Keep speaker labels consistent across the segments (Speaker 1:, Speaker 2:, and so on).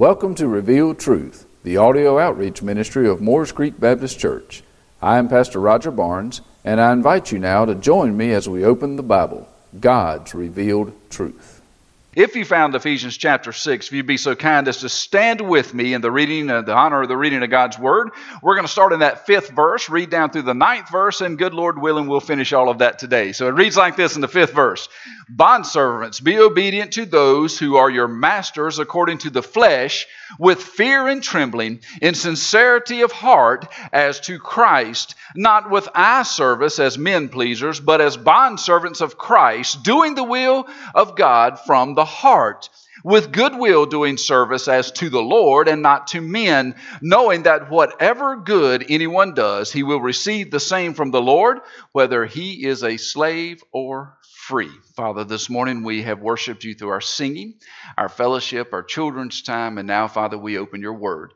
Speaker 1: Welcome to Revealed Truth, the audio outreach ministry of Moores Creek Baptist Church. I am Pastor Roger Barnes, and I invite you now to join me as we open the Bible, God's revealed truth.
Speaker 2: If you found Ephesians chapter 6, if you'd be so kind as to stand with me in the reading, uh, the honor of the reading of God's Word, we're going to start in that fifth verse, read down through the ninth verse, and good Lord willing, we'll finish all of that today. So it reads like this in the fifth verse Bondservants, be obedient to those who are your masters according to the flesh, with fear and trembling, in sincerity of heart, as to Christ, not with eye service as men pleasers, but as bondservants of Christ, doing the will of God from the heart with goodwill doing service as to the Lord and not to men, knowing that whatever good anyone does, he will receive the same from the Lord, whether he is a slave or free. Father, this morning we have worshiped you through our singing, our fellowship, our children's time, and now, Father, we open your word.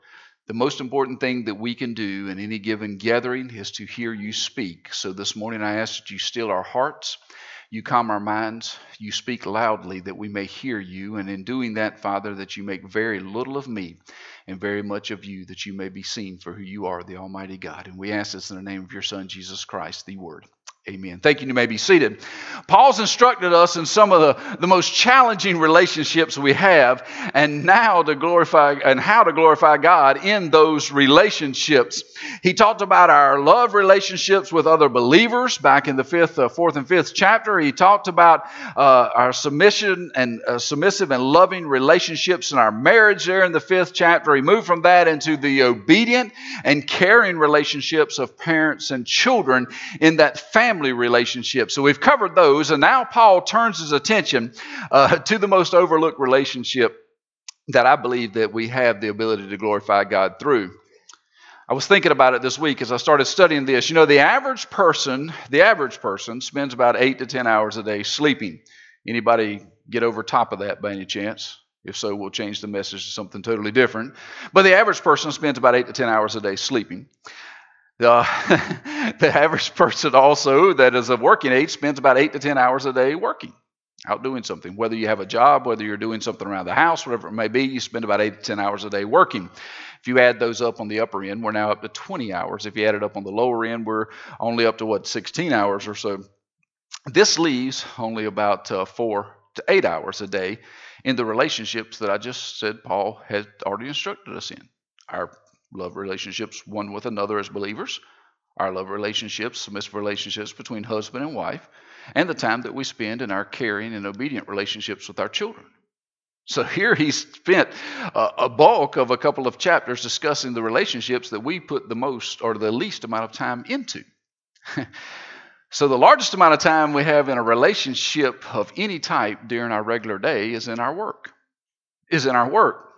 Speaker 2: The most important thing that we can do in any given gathering is to hear you speak. So this morning I ask that you still our hearts, you calm our minds, you speak loudly that we may hear you, and in doing that, Father, that you make very little of me and very much of you, that you may be seen for who you are, the Almighty God. And we ask this in the name of your Son, Jesus Christ, the Word. Amen. Thank you. You may be seated. Paul's instructed us in some of the, the most challenging relationships we have, and now to glorify and how to glorify God in those relationships. He talked about our love relationships with other believers back in the fifth, uh, fourth, and fifth chapter. He talked about uh, our submission and uh, submissive and loving relationships in our marriage there in the fifth chapter. He moved from that into the obedient and caring relationships of parents and children in that family family relationships. So we've covered those, and now Paul turns his attention uh, to the most overlooked relationship that I believe that we have the ability to glorify God through. I was thinking about it this week as I started studying this. You know, the average person, the average person spends about eight to ten hours a day sleeping. Anybody get over top of that by any chance? If so, we'll change the message to something totally different. But the average person spends about eight to ten hours a day sleeping. The, the average person also that is of working age spends about eight to 10 hours a day working, out doing something. Whether you have a job, whether you're doing something around the house, whatever it may be, you spend about eight to 10 hours a day working. If you add those up on the upper end, we're now up to 20 hours. If you add it up on the lower end, we're only up to what, 16 hours or so. This leaves only about uh, four to eight hours a day in the relationships that I just said Paul had already instructed us in. Our love relationships one with another as believers, our love relationships, submissive relationships between husband and wife, and the time that we spend in our caring and obedient relationships with our children. So here he spent a, bulk of a couple of chapters discussing the relationships that we put the most or the least amount of time into. so the largest amount of time we have in a relationship of any type during our regular day is in our work. Is in our work.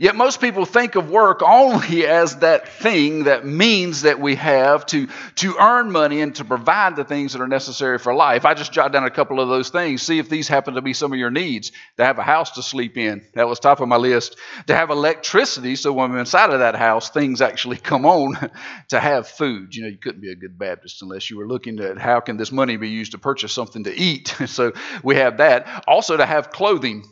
Speaker 2: Yet most people think of work only as that thing, that means that we have to, to earn money and to provide the things that are necessary for life. I just jot down a couple of those things. See if these happen to be some of your needs. To have a house to sleep in, that was top of my list. To have electricity, so when we're inside of that house, things actually come on. to have food. You know, you couldn't be a good Baptist unless you were looking at how can this money be used to purchase something to eat. so we have that. Also to have clothing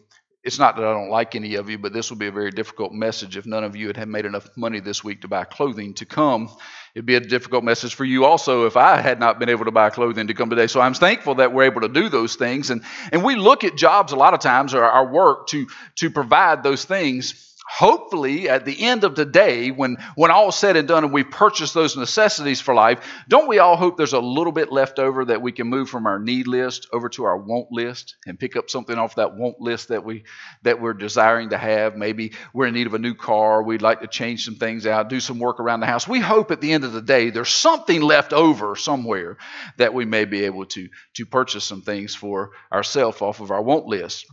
Speaker 2: it's not that I don't like any of you, but this would be a very difficult message if none of you had made enough money this week to buy clothing to come. It'd be a difficult message for you also if I had not been able to buy clothing to come today. So I'm thankful that we're able to do those things. And, and we look at jobs a lot of times or our work to, to provide those things hopefully at the end of the day when when all is said and done and we've purchased those necessities for life don't we all hope there's a little bit left over that we can move from our need list over to our want list and pick up something off that want list that we that we're desiring to have? Maybe we're in need of a new car. We'd like to change some things out do some work around the house. We hope at the end of the day there's something left over somewhere that we may be able to to purchase some things for ourselves off of our want list.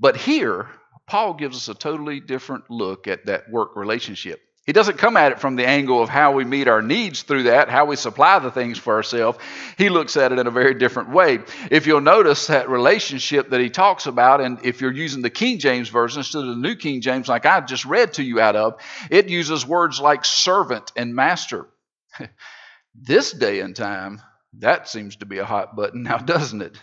Speaker 2: But here Paul gives us a totally different look at that work relationship. He doesn't come at it from the angle of how we meet our needs through that, how we supply the things for ourselves. He looks at it in a very different way. If you'll notice that relationship that he talks about, and if you're using the King James Version instead of the New King James, like I just read to you out of, it uses words like servant and master. this day and time, That seems to be a hot button now, doesn't it?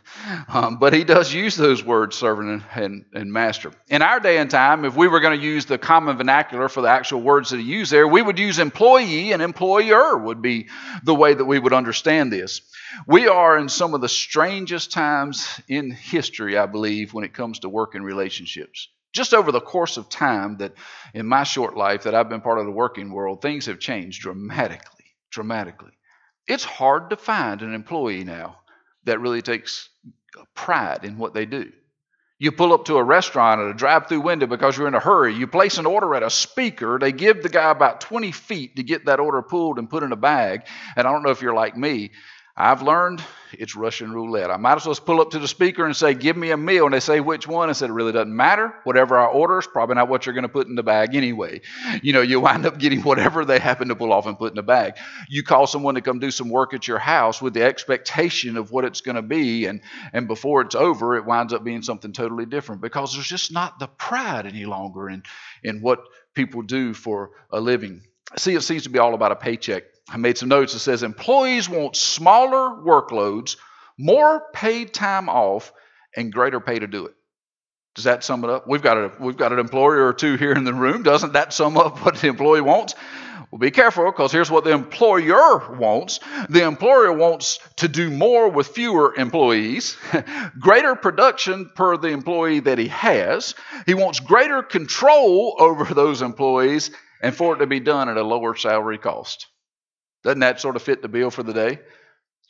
Speaker 2: Um, but he does use those words, servant and, and, master. In our day and time, if we were going to use the common vernacular for the actual words that he used there, we would use employee and employer, would be the way that we would understand this. We are in some of the strangest times in history, I believe, when it comes to working relationships. Just over the course of time that in my short life that I've been part of the working world, things have changed dramatically, dramatically. It's hard to find an employee now that really takes pride in what they do. You pull up to a restaurant at a drive through window because you're in a hurry. You place an order at a speaker. They give the guy about 20 feet to get that order pulled and put in a bag. And I don't know if you're like me, I've learned it's Russian roulette. I might as well just pull up to the speaker and say, Give me a meal. And they say, Which one? I said, It really doesn't matter. Whatever I order is probably not what you're going to put in the bag anyway. You know, you wind up getting whatever they happen to pull off and put in the bag. You call someone to come do some work at your house with the expectation of what it's going to be. And, and before it's over, it winds up being something totally different because there's just not the pride any longer in, in what people do for a living. See, it seems to be all about a paycheck. I made some notes that says employees want smaller workloads, more paid time off, and greater pay to do it. Does that sum it up? We've got a we've got an employer or two here in the room. Doesn't that sum up what the employee wants? Well, be careful because here's what the employer wants. The employer wants to do more with fewer employees, greater production per the employee that he has. He wants greater control over those employees and for it to be done at a lower salary cost. Doesn't that sort of fit the bill for the day?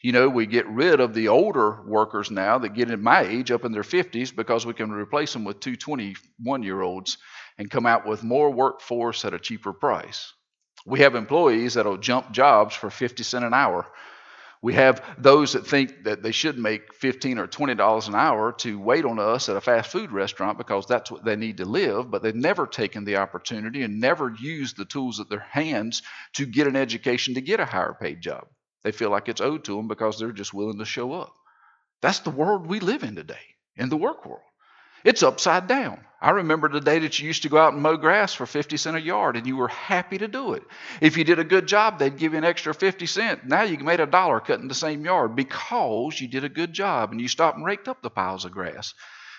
Speaker 2: You know, we get rid of the older workers now that get in my age up in their 50s because we can replace them with two 21 year olds and come out with more workforce at a cheaper price. We have employees that'll jump jobs for 50 cents an hour we have those that think that they should make 15 or 20 dollars an hour to wait on us at a fast food restaurant because that's what they need to live, but they've never taken the opportunity and never used the tools at their hands to get an education to get a higher paid job. They feel like it's owed to them because they're just willing to show up. That's the world we live in today, in the work world. It's upside down. I remember the day that you used to go out and mow grass for 50 cents a yard and you were happy to do it. If you did a good job, they'd give you an extra 50 cents. Now you made a dollar cutting the same yard because you did a good job and you stopped and raked up the piles of grass.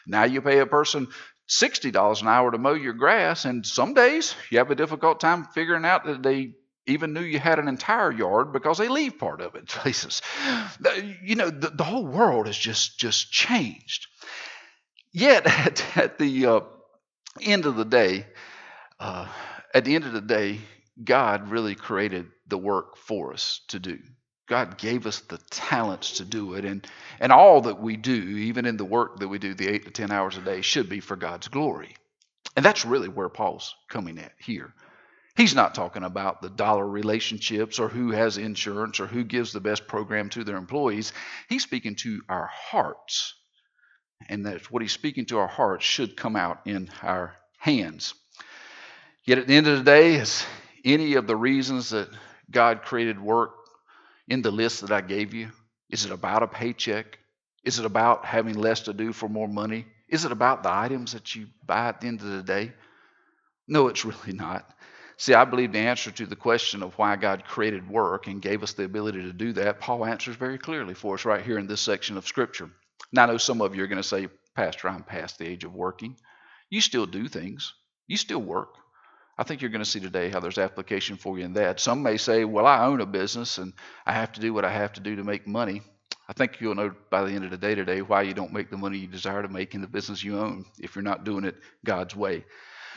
Speaker 2: Now you pay a person $60 an hour to mow your grass, and some days you have a difficult time figuring out that they even knew you had an entire yard because they leave part of it places. You know, the, the whole world has just just changed. Yet, at, at the uh, end of the day, uh, at the end of the day, God really created the work for us to do. God gave us the talents to do it, and, and all that we do, even in the work that we do, the eight to 10 hours a day, should be for God's glory. And that's really where Paul's coming at here. He's not talking about the dollar relationships or who has insurance or who gives the best program to their employees. He's speaking to our hearts and that what he's speaking to our hearts should come out in our hands. Yet at the end of the day, is any of the reasons that God created work in the list that I gave you? Is it about a paycheck? Is it about having less to do for more money? Is it about the items that you buy at the end of the day? No, it's really not. See, I believe the answer to the question of why God created work and gave us the ability to do that, Paul answers very clearly for us right here in this section of Scripture. Now, I know some of you are going to say, Pastor, I'm past the age of working. You still do things, you still work. I think you're going to see today how there's application for you in that. Some may say, Well, I own a business and I have to do what I have to do to make money. I think you'll know by the end of the day today why you don't make the money you desire to make in the business you own if you're not doing it God's way.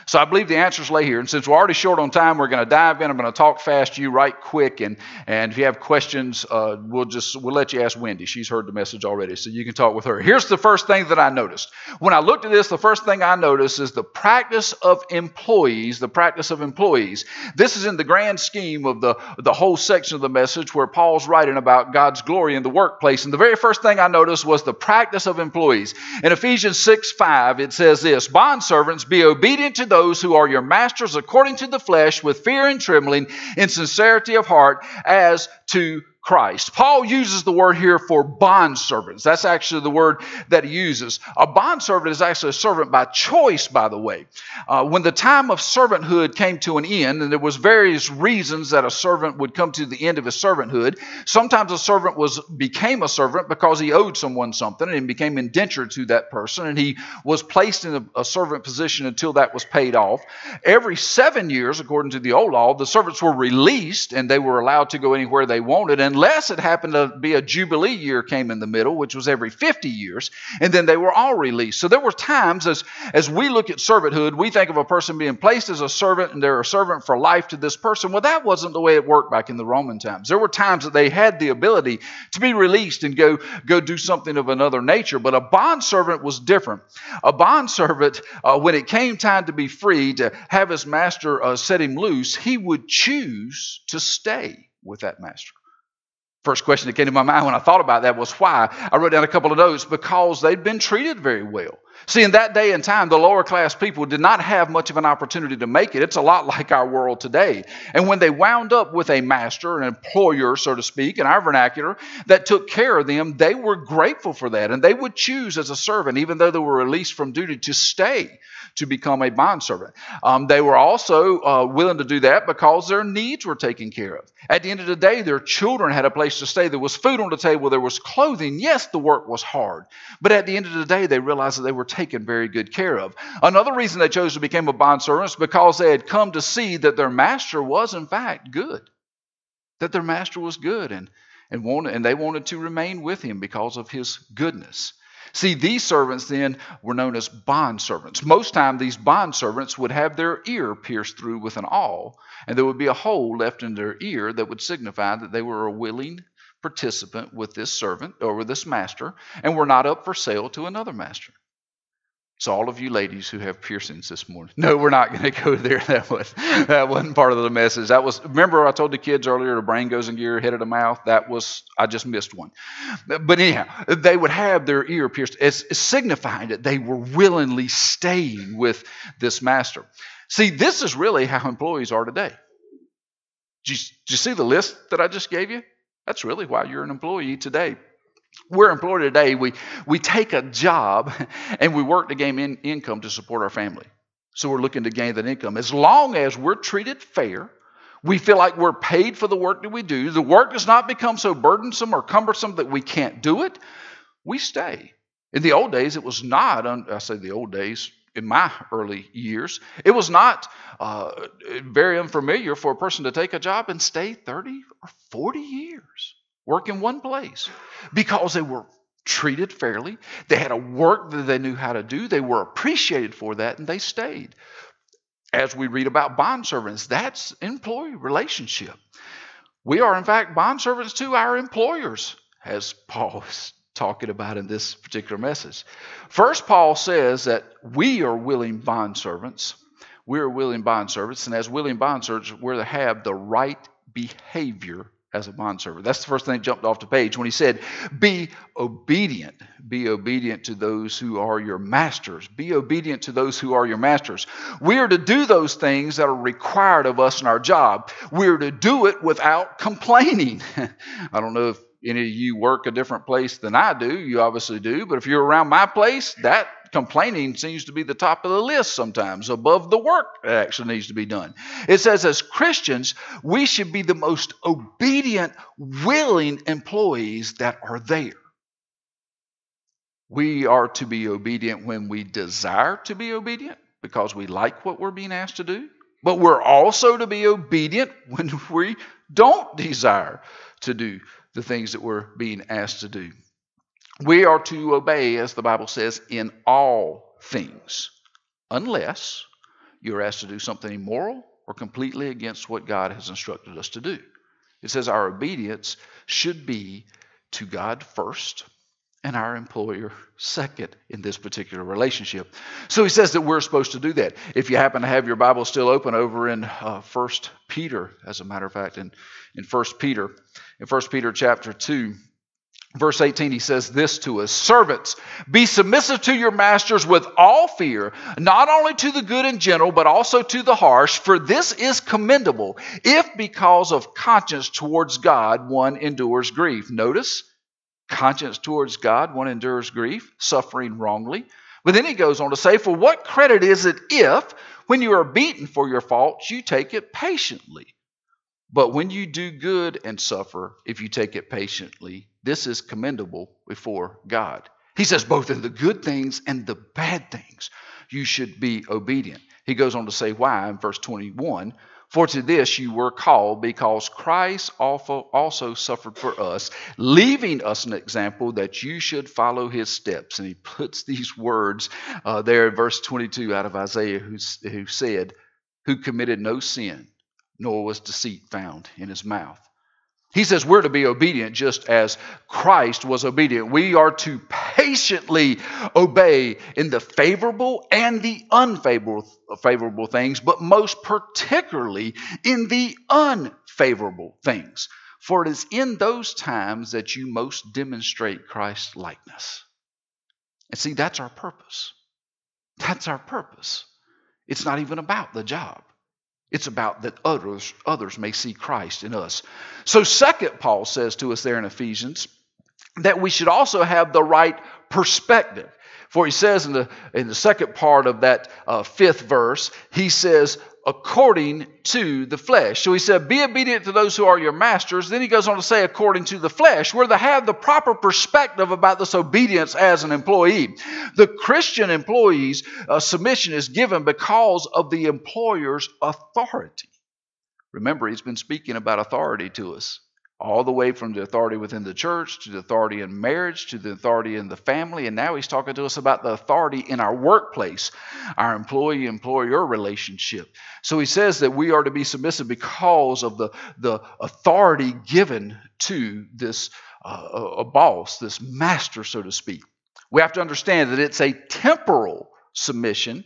Speaker 2: So I believe the answers lay here. And since we're already short on time, we're going to dive in. I'm going to talk fast you right quick. And, and if you have questions, uh, we'll just we'll let you ask Wendy. She's heard the message already, so you can talk with her. Here's the first thing that I noticed. When I looked at this, the first thing I noticed is the practice of employees, the practice of employees. This is in the grand scheme of the, the whole section of the message where Paul's writing about God's glory in the workplace. And the very first thing I noticed was the practice of employees. In Ephesians 6 5, it says this Bondservants, be obedient to those who are your masters according to the flesh with fear and trembling in sincerity of heart as to Christ. Paul uses the word here for bond servants. That's actually the word that he uses. A bond servant is actually a servant by choice, by the way. Uh, when the time of servanthood came to an end, and there was various reasons that a servant would come to the end of his servanthood. Sometimes a servant was became a servant because he owed someone something and became indentured to that person, and he was placed in a, a servant position until that was paid off. Every seven years, according to the old law, the servants were released and they were allowed to go anywhere they wanted. And unless it happened to be a Jubilee year came in the middle, which was every 50 years, and then they were all released. So there were times as, as we look at servanthood, we think of a person being placed as a servant and they're a servant for life to this person. Well, that wasn't the way it worked back in the Roman times. There were times that they had the ability to be released and go, go do something of another nature, but a bond servant was different. A bond servant, uh, when it came time to be free, to have his master uh, set him loose, he would choose to stay with that master. First question that came to my mind when I thought about that was why. I wrote down a couple of notes because they'd been treated very well. See, in that day and time, the lower class people did not have much of an opportunity to make it. It's a lot like our world today. And when they wound up with a master, an employer, so to speak, in our vernacular, that took care of them, they were grateful for that. And they would choose as a servant, even though they were released from duty, to stay to become a bondservant. Um, they were also uh, willing to do that because their needs were taken care of. At the end of the day, their children had a place to stay. There was food on the table, there was clothing. Yes, the work was hard, but at the end of the day, they realized that they were taken very good care of. Another reason they chose to become a bondservant is because they had come to see that their master was, in fact, good. That their master was good and, and, wanted, and they wanted to remain with him because of his goodness. See, these servants then were known as bond servants. Most time, these bond servants would have their ear pierced through with an awl, and there would be a hole left in their ear that would signify that they were a willing participant with this servant or with this master and were not up for sale to another master. So, all of you ladies who have piercings this morning, no, we're not going to go there. That was that wasn't part of the message. That was remember I told the kids earlier the brain goes in gear, head of the mouth. That was I just missed one. But anyhow, they would have their ear pierced, as signifying that they were willingly staying with this master. See, this is really how employees are today. Do you, you see the list that I just gave you? That's really why you're an employee today. We're employed today. We, we take a job and we work to gain in, income to support our family. So we're looking to gain that income. As long as we're treated fair, we feel like we're paid for the work that we do, the work does not become so burdensome or cumbersome that we can't do it, we stay. In the old days, it was not, I say the old days, in my early years, it was not uh, very unfamiliar for a person to take a job and stay 30 or 40 years work in one place because they were treated fairly. They had a work that they knew how to do. They were appreciated for that and they stayed. As we read about bond servants, that's employee relationship. We are, in fact, bond servants to our employers, as Paul is talking about in this particular message. First, Paul says that we are willing bond servants. We are willing bond servants, and as willing bond servants, we're to have the right behavior as a bondservant. That's the first thing that jumped off the page when he said, Be obedient. Be obedient to those who are your masters. Be obedient to those who are your masters. We are to do those things that are required of us in our job. We are to do it without complaining. I don't know if any of you work a different place than I do. You obviously do. But if you're around my place, that complaining seems to be the top of the list sometimes, above the work that actually needs to be done. It says, as Christians, we should be the most obedient, willing employees that are there. We are to be obedient when we desire to be obedient because we like what we're being asked to do. But we're also to be obedient when we don't desire to do the things that we're being asked to do. We are to obey, as the Bible says, in all things, unless you're asked to do something immoral or completely against what God has instructed us to do. It says our obedience should be to God first and our employer second in this particular relationship. So he says that we're supposed to do that. If you happen to have your Bible still open over in uh, 1 Peter, as a matter of fact, in, in 1 Peter, in 1 Peter chapter 2, Verse 18, he says this to us Servants, be submissive to your masters with all fear, not only to the good and gentle, but also to the harsh, for this is commendable, if because of conscience towards God one endures grief. Notice, conscience towards God one endures grief, suffering wrongly. But then he goes on to say, For what credit is it if, when you are beaten for your faults, you take it patiently? But when you do good and suffer, if you take it patiently, this is commendable before God. He says, both in the good things and the bad things, you should be obedient. He goes on to say why in verse 21 For to this you were called, because Christ also suffered for us, leaving us an example that you should follow his steps. And he puts these words uh, there in verse 22 out of Isaiah, who, who said, Who committed no sin nor was deceit found in his mouth. He says we're to be obedient just as Christ was obedient. We are to patiently obey in the favorable and the unfavorable favorable things, but most particularly in the unfavorable things. For it is in those times that you most demonstrate Christ's likeness. And see, that's our purpose. That's our purpose. It's not even about the job. It's about that others, others may see Christ in us. So, second, Paul says to us there in Ephesians that we should also have the right perspective. For he says in the, in the second part of that uh, fifth verse, he says, according to the flesh. So he said, Be obedient to those who are your masters. Then he goes on to say, according to the flesh. We're to have the proper perspective about this obedience as an employee. The Christian employee's uh, submission is given because of the employer's authority. Remember, he's been speaking about authority to us all the way from the authority within the church to the authority in marriage to the authority in the family. And now he's talking to us about the authority in our workplace, our employee employer relationship. So he says that we are to be submissive because of the, the authority given to this uh, a boss, this master, so to speak. We have to understand that it's a temporal submission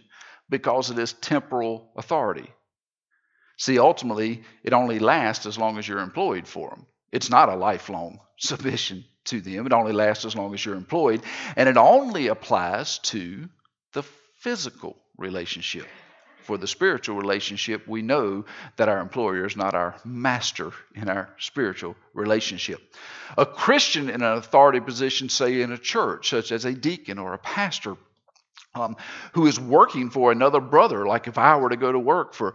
Speaker 2: because it is temporal authority. See, ultimately, it only lasts as long as you're employed for them. It's not a lifelong submission to them. It only lasts as long as you're employed. And it only applies to the physical relationship. For the spiritual relationship, we know that our employer is not our master in our spiritual relationship. A Christian in an authority position, say in a church, such as a deacon or a pastor, um, who is working for another brother, like if I were to go to work for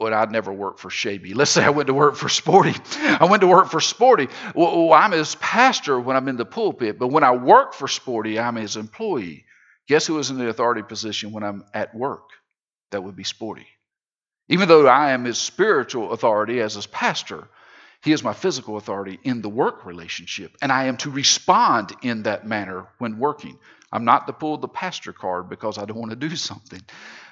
Speaker 2: well, I'd never work for Shaby. Let's say I went to work for Sporty. I went to work for Sporty. Well, I'm his pastor when I'm in the pulpit, but when I work for Sporty, I'm his employee. Guess who is in the authority position when I'm at work? That would be Sporty. Even though I am his spiritual authority as his pastor, he is my physical authority in the work relationship, and I am to respond in that manner when working. I'm not to pull the pastor card because I don't want to do something.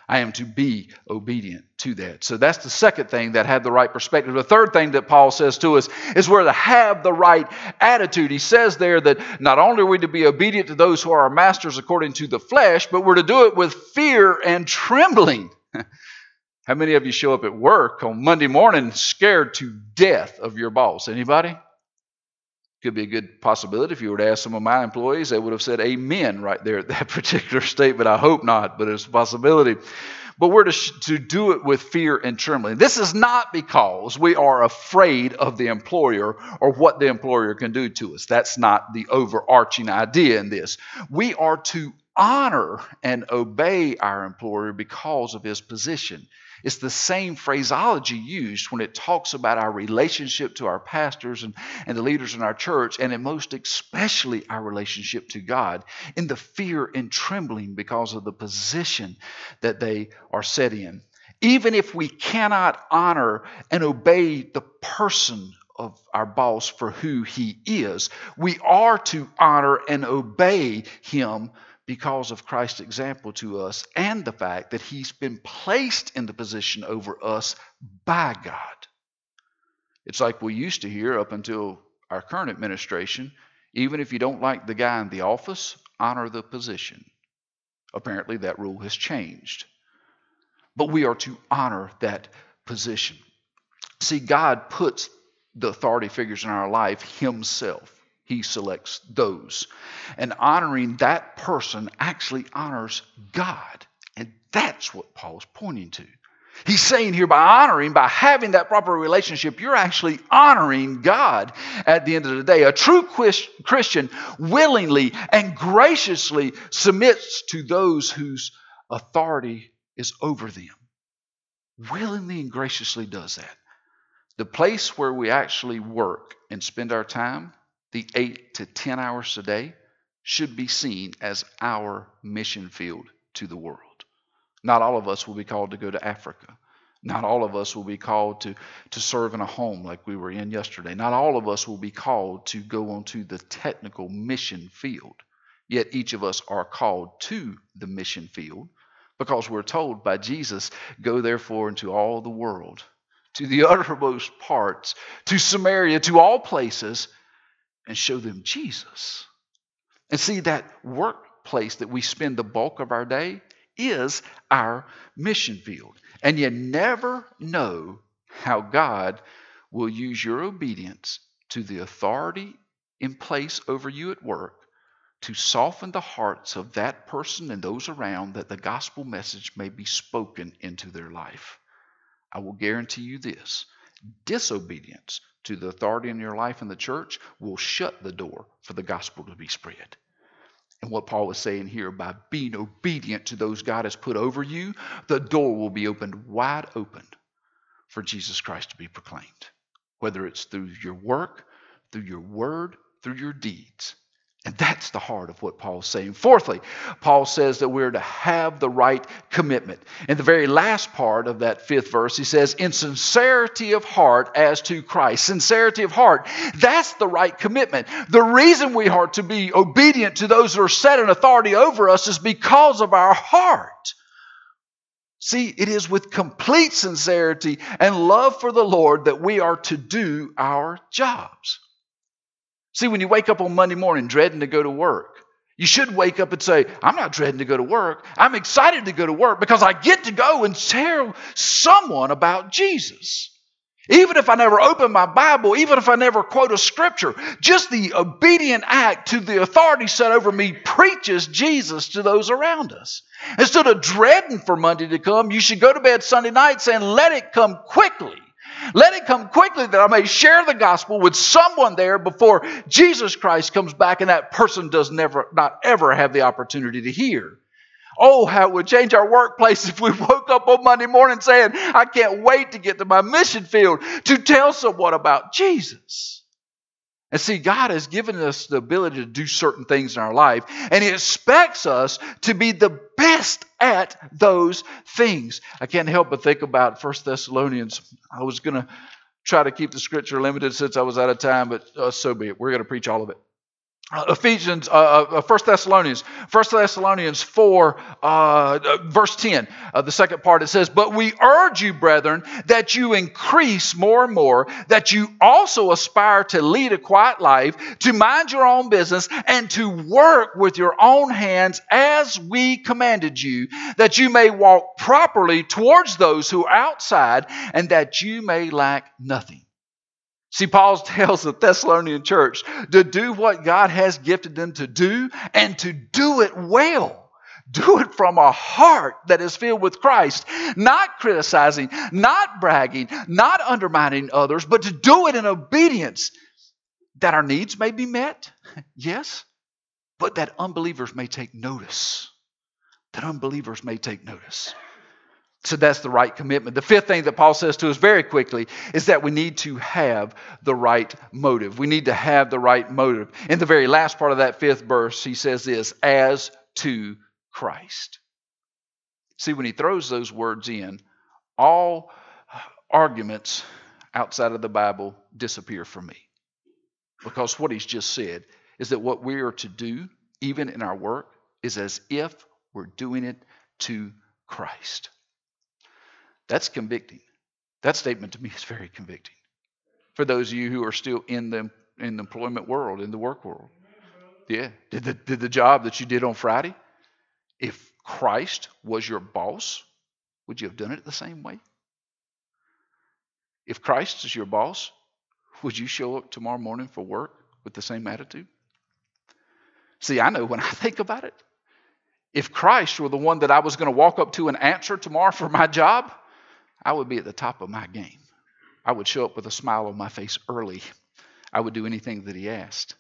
Speaker 2: I am to be obedient to that. So that's the second thing that had the right perspective. The third thing that Paul says to us is we're to have the right attitude. He says there that not only are we to be obedient to those who are our masters according to the flesh, but we're to do it with fear and trembling. How many of you show up at work on Monday morning scared to death of your boss? Anybody? Could be a good possibility. If you were to ask some of my employees, they would have said amen right there at that particular statement. I hope not, but it's a possibility. But we're to, to do it with fear and trembling. This is not because we are afraid of the employer or what the employer can do to us. That's not the overarching idea in this. We are to honor and obey our employer because of his position it's the same phraseology used when it talks about our relationship to our pastors and, and the leaders in our church, and most especially our relationship to God, in the fear and trembling because of the position that they are set in. Even if we cannot honor and obey the person of our boss for who he is, we are to honor and obey him because of Christ's example to us and the fact that he's been placed in the position over us by God. It's like we used to hear up until our current administration even if you don't like the guy in the office, honor the position. Apparently, that rule has changed. But we are to honor that position. See, God puts the authority figures in our life Himself. He selects those. And honoring that person actually honors God. And that's what Paul's pointing to. He's saying here by honoring, by having that proper relationship, you're actually honoring God at the end of the day. A true Christian willingly and graciously submits to those whose authority is over them. Willingly and graciously does that. The place where we actually work and spend our time, the eight to 10 hours a day, should be seen as our mission field to the world. Not all of us will be called to go to Africa. Not all of us will be called to, to serve in a home like we were in yesterday. Not all of us will be called to go onto the technical mission field. Yet each of us are called to the mission field because we're told by Jesus, Go therefore into all the world, to the uttermost parts, to Samaria, to all places, and show them Jesus. And see, that workplace that we spend the bulk of our day is our mission field. And you never know how God will use your obedience to the authority in place over you at work to soften the hearts of that person and those around that the gospel message may be spoken into their life. I will guarantee you this disobedience to the authority in your life in the church will shut the door for the gospel to be spread. And what Paul is saying here, by being obedient to those God has put over you, the door will be opened wide open for Jesus Christ to be proclaimed. Whether it's through your work, through your word, through your deeds. And that's the heart of what Paul's saying. Fourthly, Paul says that we're to have the right commitment. In the very last part of that fifth verse, he says, in sincerity of heart as to Christ. Sincerity of heart, that's the right commitment. The reason we are to be obedient to those who are set in authority over us is because of our heart. See, it is with complete sincerity and love for the Lord that we are to do our jobs. See, when you wake up on Monday morning dreading to go to work, you should wake up and say, I'm not dreading to go to work. I'm excited to go to work because I get to go and tell someone about Jesus. Even if I never open my Bible, even if I never quote a scripture, just the obedient act to the authority set over me preaches Jesus to those around us. Instead of dreading for Monday to come, you should go to bed Sunday night saying, Let it come quickly let it come quickly that I may share the gospel with someone there before Jesus Christ comes back and that person does never, not ever have the opportunity to hear. Oh, how it would change our workplace if we woke up on Monday morning saying, I can't wait to get to my mission field to tell someone about Jesus. And see, God has given us the ability to do certain things in our life, and He expects us to be the best at those things. I can't help but think about First Thessalonians. I was going to try to keep the scripture limited since I was out of time, but uh, so be it. We're going to preach all of it. Uh, Ephesians, uh, uh, First Thessalonians, First Thessalonians four, uh, verse ten. Uh, the second part it says, "But we urge you, brethren, that you increase more and more, that you also aspire to lead a quiet life, to mind your own business, and to work with your own hands, as we commanded you, that you may walk properly towards those who are outside, and that you may lack nothing." See, Paul tells the Thessalonian church to do what God has gifted them to do and to do it well. Do it from a heart that is filled with Christ, not criticizing, not bragging, not undermining others, but to do it in obedience that our needs may be met, yes, but that unbelievers may take notice. That unbelievers may take notice. So that's the right commitment. The fifth thing that Paul says to us very quickly is that we need to have the right motive. We need to have the right motive. In the very last part of that fifth verse, he says this as to Christ. See, when he throws those words in, all arguments outside of the Bible disappear from me. Because what he's just said is that what we are to do, even in our work, is as if we're doing it to Christ. That's convicting. That statement to me is very convicting. For those of you who are still in the in the employment world, in the work world. Yeah. Did the, did the job that you did on Friday, if Christ was your boss, would you have done it the same way? If Christ is your boss, would you show up tomorrow morning for work with the same attitude? See, I know when I think about it, if Christ were the one that I was going to walk up to and answer tomorrow for my job, I would be at the top of my game. I would show up with a smile on my face early. I would do anything that he asked.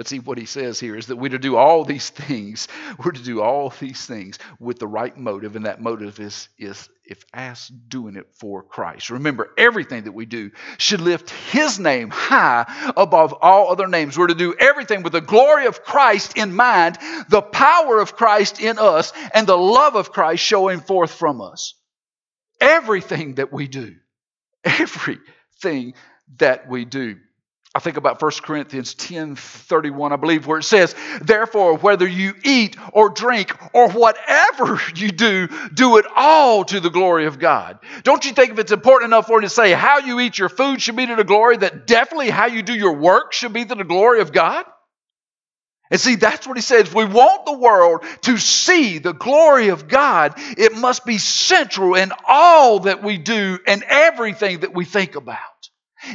Speaker 2: But see, what he says here is that we're to do all these things. We're to do all these things with the right motive, and that motive is, is if asked, doing it for Christ. Remember, everything that we do should lift his name high above all other names. We're to do everything with the glory of Christ in mind, the power of Christ in us, and the love of Christ showing forth from us. Everything that we do, everything that we do. I think about 1 Corinthians 10 31, I believe, where it says, Therefore, whether you eat or drink or whatever you do, do it all to the glory of God. Don't you think if it's important enough for it to say how you eat your food should be to the glory, that definitely how you do your work should be to the glory of God? And see, that's what he says. We want the world to see the glory of God. It must be central in all that we do and everything that we think about.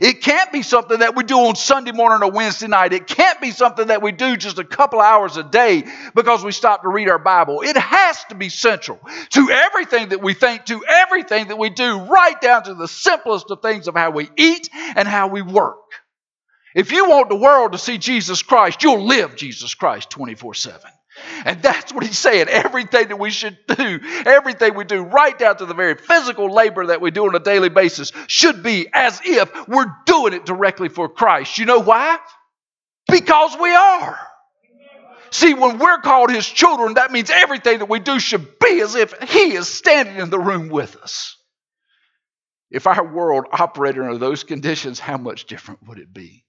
Speaker 2: It can't be something that we do on Sunday morning or Wednesday night. It can't be something that we do just a couple hours a day because we stop to read our Bible. It has to be central to everything that we think, to everything that we do, right down to the simplest of things of how we eat and how we work. If you want the world to see Jesus Christ, you'll live Jesus Christ 24 7. And that's what he's saying. Everything that we should do, everything we do, right down to the very physical labor that we do on a daily basis, should be as if we're doing it directly for Christ. You know why? Because we are. See, when we're called his children, that means everything that we do should be as if he is standing in the room with us. If our world operated under those conditions, how much different would it be?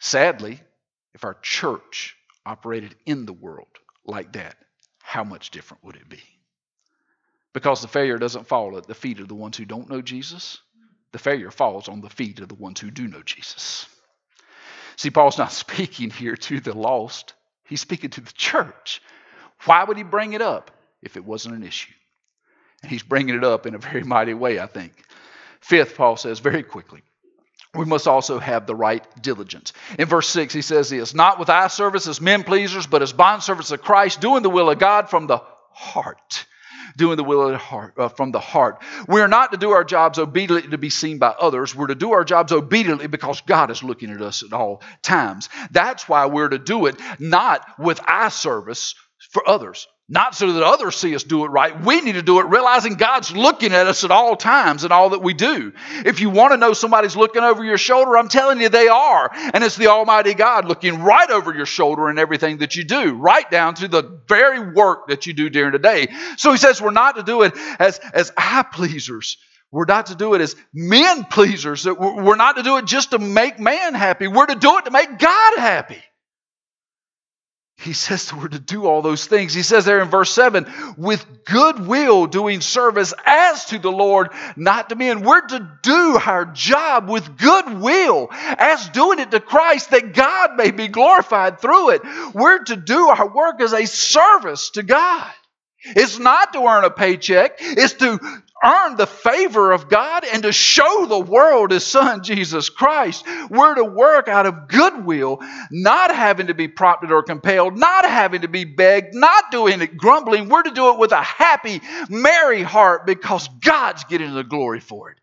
Speaker 2: Sadly, if our church operated in the world like that, how much different would it be? Because the failure doesn't fall at the feet of the ones who don't know Jesus, the failure falls on the feet of the ones who do know Jesus. See, Paul's not speaking here to the lost, he's speaking to the church. Why would he bring it up if it wasn't an issue? And he's bringing it up in a very mighty way, I think. Fifth, Paul says very quickly, we must also have the right diligence. In verse 6, he says this Not with eye service as men pleasers, but as bondservants of Christ, doing the will of God from the heart. Doing the will of the heart, uh, from the heart. We are not to do our jobs obediently to be seen by others. We're to do our jobs obediently because God is looking at us at all times. That's why we're to do it not with eye service for others, not so that others see us do it right. We need to do it realizing God's looking at us at all times and all that we do. If you want to know somebody's looking over your shoulder, I'm telling you they are. And it's the Almighty God looking right over your shoulder in everything that you do, right down to the very work that you do during the day. So he says we're not to do it as, as eye pleasers. We're not to do it as men pleasers. We're not to do it just to make man happy. We're to do it to make God happy he says we're to do all those things. He says there in verse 7 with goodwill doing service as to the Lord, not to men. We're to do our job with goodwill as doing it to Christ that God may be glorified through it. We're to do our work as a service to God. It's not to earn a paycheck, it's to earn the favor of God and to show the world His Son, Jesus Christ. We're to work out of goodwill, not having to be prompted or compelled, not having to be begged, not doing it grumbling. We're to do it with a happy, merry heart because God's getting the glory for it.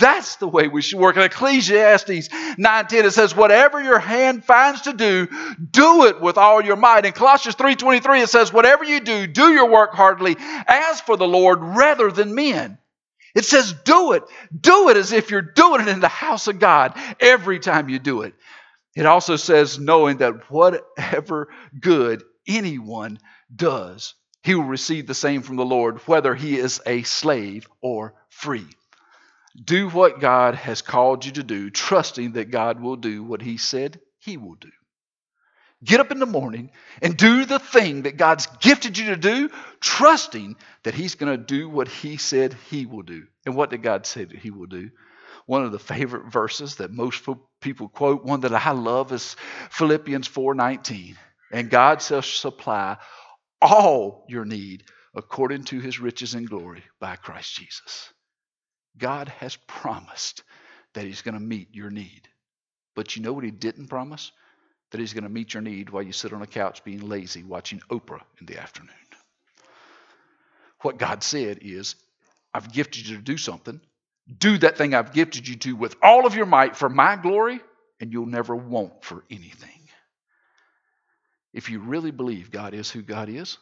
Speaker 2: That's the way we should work. In Ecclesiastes 9:10 it says, Whatever your hand finds to do, do it with all your might. In Colossians 3:23 it says, Whatever you do, do your work heartily, as for the Lord rather than men. It says, do it. Do it as if you're doing it in the house of God every time you do it. It also says, knowing that whatever good anyone does, he will receive the same from the Lord, whether he is a slave or free. Do what God has called you to do, trusting that God will do what he said he will do. Get up in the morning and do the thing that God's gifted you to do, trusting that He's going to do what He said He will do. And what did God say that He will do? One of the favorite verses that most people quote, one that I love, is Philippians 4:19. And God shall supply all your need according to His riches and glory by Christ Jesus. God has promised that He's going to meet your need. But you know what He didn't promise? That He's going to meet your need while you sit on a couch being lazy watching Oprah in the afternoon. What God said is, I've gifted you to do something. Do that thing I've gifted you to with all of your might for my glory, and you'll never want for anything. If you really believe God is who God is,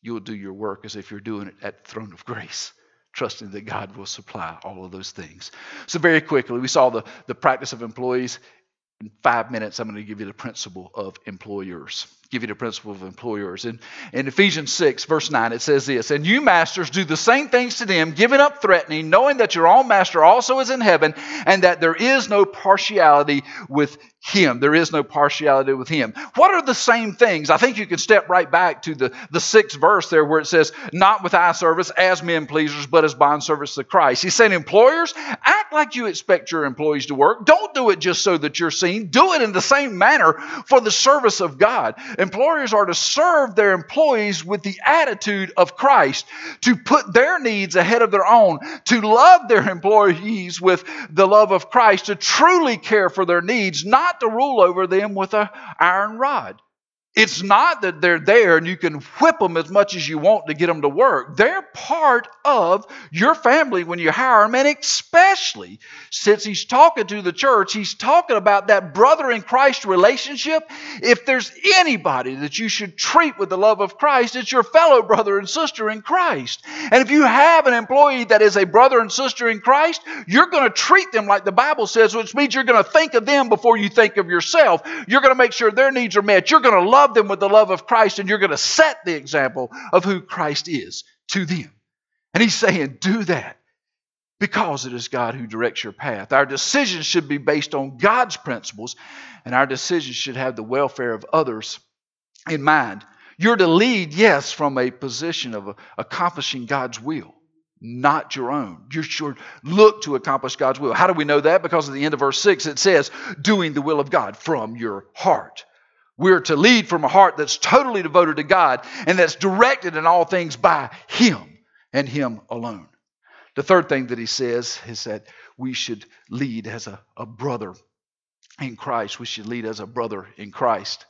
Speaker 2: you'll do your work as if you're doing it at the throne of grace trusting that God will supply all of those things. So, very quickly, we saw the, the practice of employees. In five minutes, I'm going to give you the principle of employers. Give you the principle of employers. In, in Ephesians 6, verse 9, it says this And you masters do the same things to them, giving up threatening, knowing that your own master also is in heaven, and that there is no partiality with him. There is no partiality with him. What are the same things? I think you can step right back to the, the sixth verse there where it says, Not with eye service as men pleasers, but as bond service to Christ. He's saying, Employers, like you expect your employees to work. Don't do it just so that you're seen. Do it in the same manner for the service of God. Employers are to serve their employees with the attitude of Christ, to put their needs ahead of their own, to love their employees with the love of Christ, to truly care for their needs, not to rule over them with an iron rod. It's not that they're there and you can whip them as much as you want to get them to work. They're part of your family when you hire them, and especially since he's talking to the church, he's talking about that brother in Christ relationship. If there's anybody that you should treat with the love of Christ, it's your fellow brother and sister in Christ. And if you have an employee that is a brother and sister in Christ, you're going to treat them like the Bible says, which means you're going to think of them before you think of yourself. You're going to make sure their needs are met. You're going to love love them with the love of Christ, and you're going to set the example of who Christ is to them. And he's saying, do that because it is God who directs your path. Our decisions should be based on God's principles, and our decisions should have the welfare of others in mind. You're to lead, yes, from a position of accomplishing God's will, not your own. You should look to accomplish God's will. How do we know that? Because at the end of verse 6, it says, doing the will of God from your heart. We're to lead from a heart that's totally devoted to God and that's directed in all things by Him and Him alone. The third thing that he says is that we should lead as a, a brother in Christ. We should lead as a brother in Christ.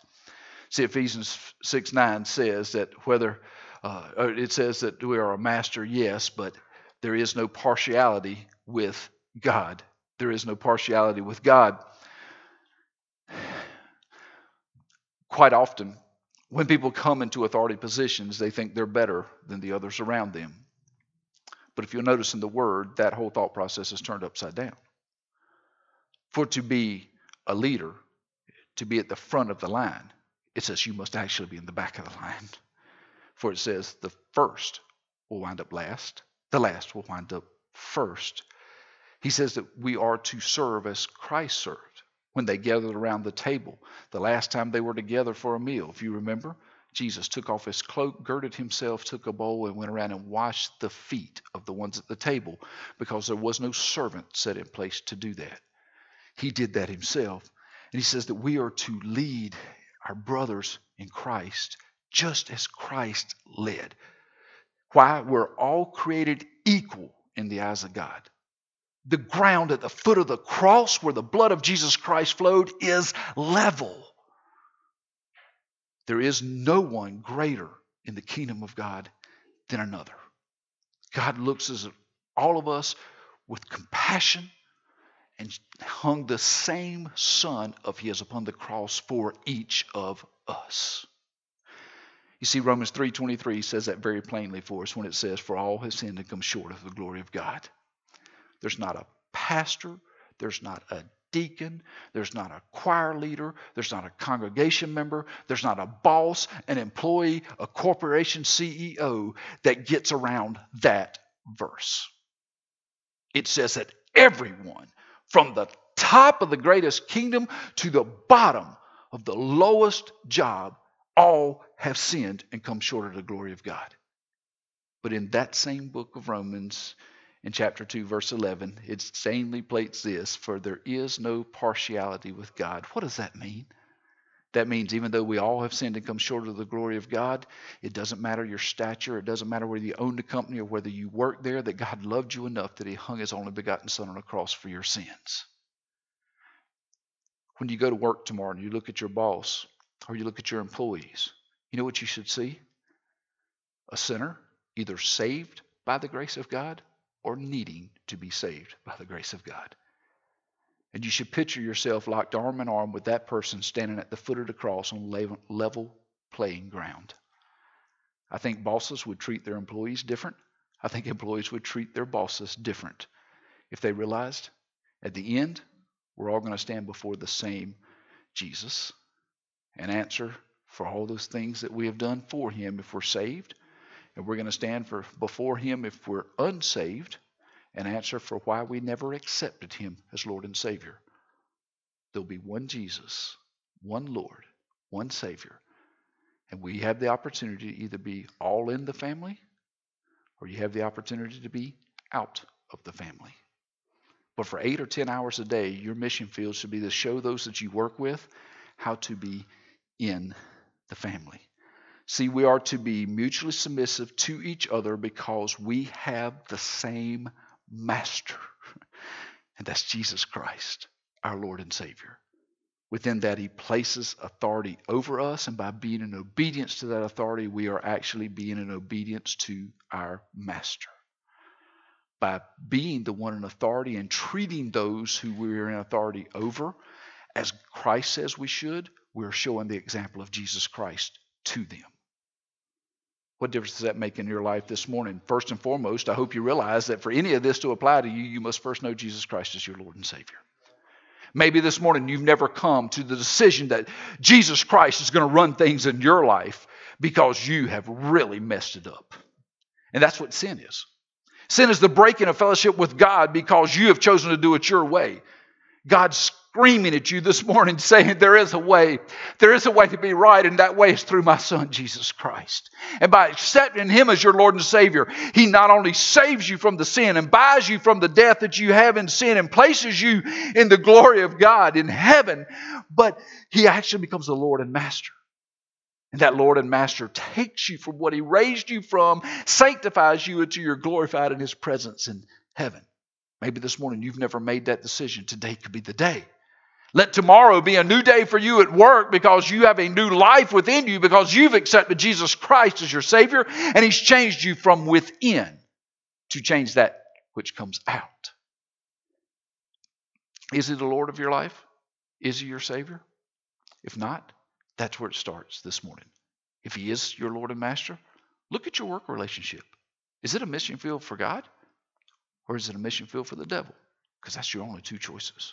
Speaker 2: See, Ephesians 6 9 says that whether, uh, it says that we are a master, yes, but there is no partiality with God. There is no partiality with God. Quite often, when people come into authority positions, they think they're better than the others around them. But if you'll notice in the Word, that whole thought process is turned upside down. For to be a leader, to be at the front of the line, it says you must actually be in the back of the line. For it says the first will wind up last, the last will wind up first. He says that we are to serve as Christ served when they gathered around the table. The last time they were together for a meal, if you remember, Jesus took off his cloak, girded himself, took a bowl, and went around and washed the feet of the ones at the table because there was no servant set in place to do that. He did that himself. And he says that we are to lead our brothers in Christ just as Christ led. Why? We're all created equal in the eyes of God the ground at the foot of the cross where the blood of Jesus Christ flowed is level. There is no one greater in the kingdom of God than another. God looks at all of us with compassion and hung the same son of his upon the cross for each of us. You see, Romans 3.23 says that very plainly for us when it says, For all have sinned and come short of the glory of God. There's not a pastor, there's not a deacon, there's not a choir leader, there's not a congregation member, there's not a boss, an employee, a corporation CEO that gets around that verse. It says that everyone, from the top of the greatest kingdom to the bottom of the lowest job, all have sinned and come short of the glory of God. But in that same book of Romans, in chapter 2, verse 11, it sanely plates this For there is no partiality with God. What does that mean? That means even though we all have sinned and come short of the glory of God, it doesn't matter your stature, it doesn't matter whether you owned a company or whether you worked there, that God loved you enough that He hung His only begotten Son on a cross for your sins. When you go to work tomorrow and you look at your boss or you look at your employees, you know what you should see? A sinner, either saved by the grace of God or needing to be saved by the grace of God. And you should picture yourself locked arm in arm with that person standing at the foot of the cross on level playing ground. I think bosses would treat their employees different. I think employees would treat their bosses different if they realized at the end we're all going to stand before the same Jesus and answer for all those things that we have done for him if we're saved. And we're going to stand for before him if we're unsaved and answer for why we never accepted him as Lord and Savior. There'll be one Jesus, one Lord, one Savior. And we have the opportunity to either be all in the family or you have the opportunity to be out of the family. But for eight or 10 hours a day, your mission field should be to show those that you work with how to be in the family. See, we are to be mutually submissive to each other because we have the same master, and that's Jesus Christ, our Lord and Savior. Within that, He places authority over us, and by being in obedience to that authority, we are actually being in obedience to our master. By being the one in authority and treating those who we're in authority over as Christ says we should, we're showing the example of Jesus Christ to them. What difference does that make in your life this morning? First and foremost, I hope you realize that for any of this to apply to you, you must first know Jesus Christ as your Lord and Savior. Maybe this morning you've never come to the decision that Jesus Christ is going to run things in your life because you have really messed it up. And that's what sin is. Sin is the breaking of fellowship with God because you have chosen to do it your way. God's screaming at you this morning saying there is a way. There is a way to be right, and that way is through my Son, Jesus Christ. And by accepting Him as your Lord and Savior, He not only saves you from the sin and buys you from the death that you have in sin and places you in the glory of God in heaven, but He actually becomes the Lord and Master. And that Lord and Master takes you from what He raised you from, sanctifies you until you're glorified in His presence in heaven. Maybe this morning you've never made that decision. Today could be the day. Let tomorrow be a new day for you at work because you have a new life within you because you've accepted Jesus Christ as your Savior and He's changed you from within to change that which comes out. Is He the Lord of your life? Is He your Savior? If not, that's where it starts this morning. If He is your Lord and Master, look at your work relationship. Is it a mission field for God or is it a mission field for the devil? Because that's your only two choices.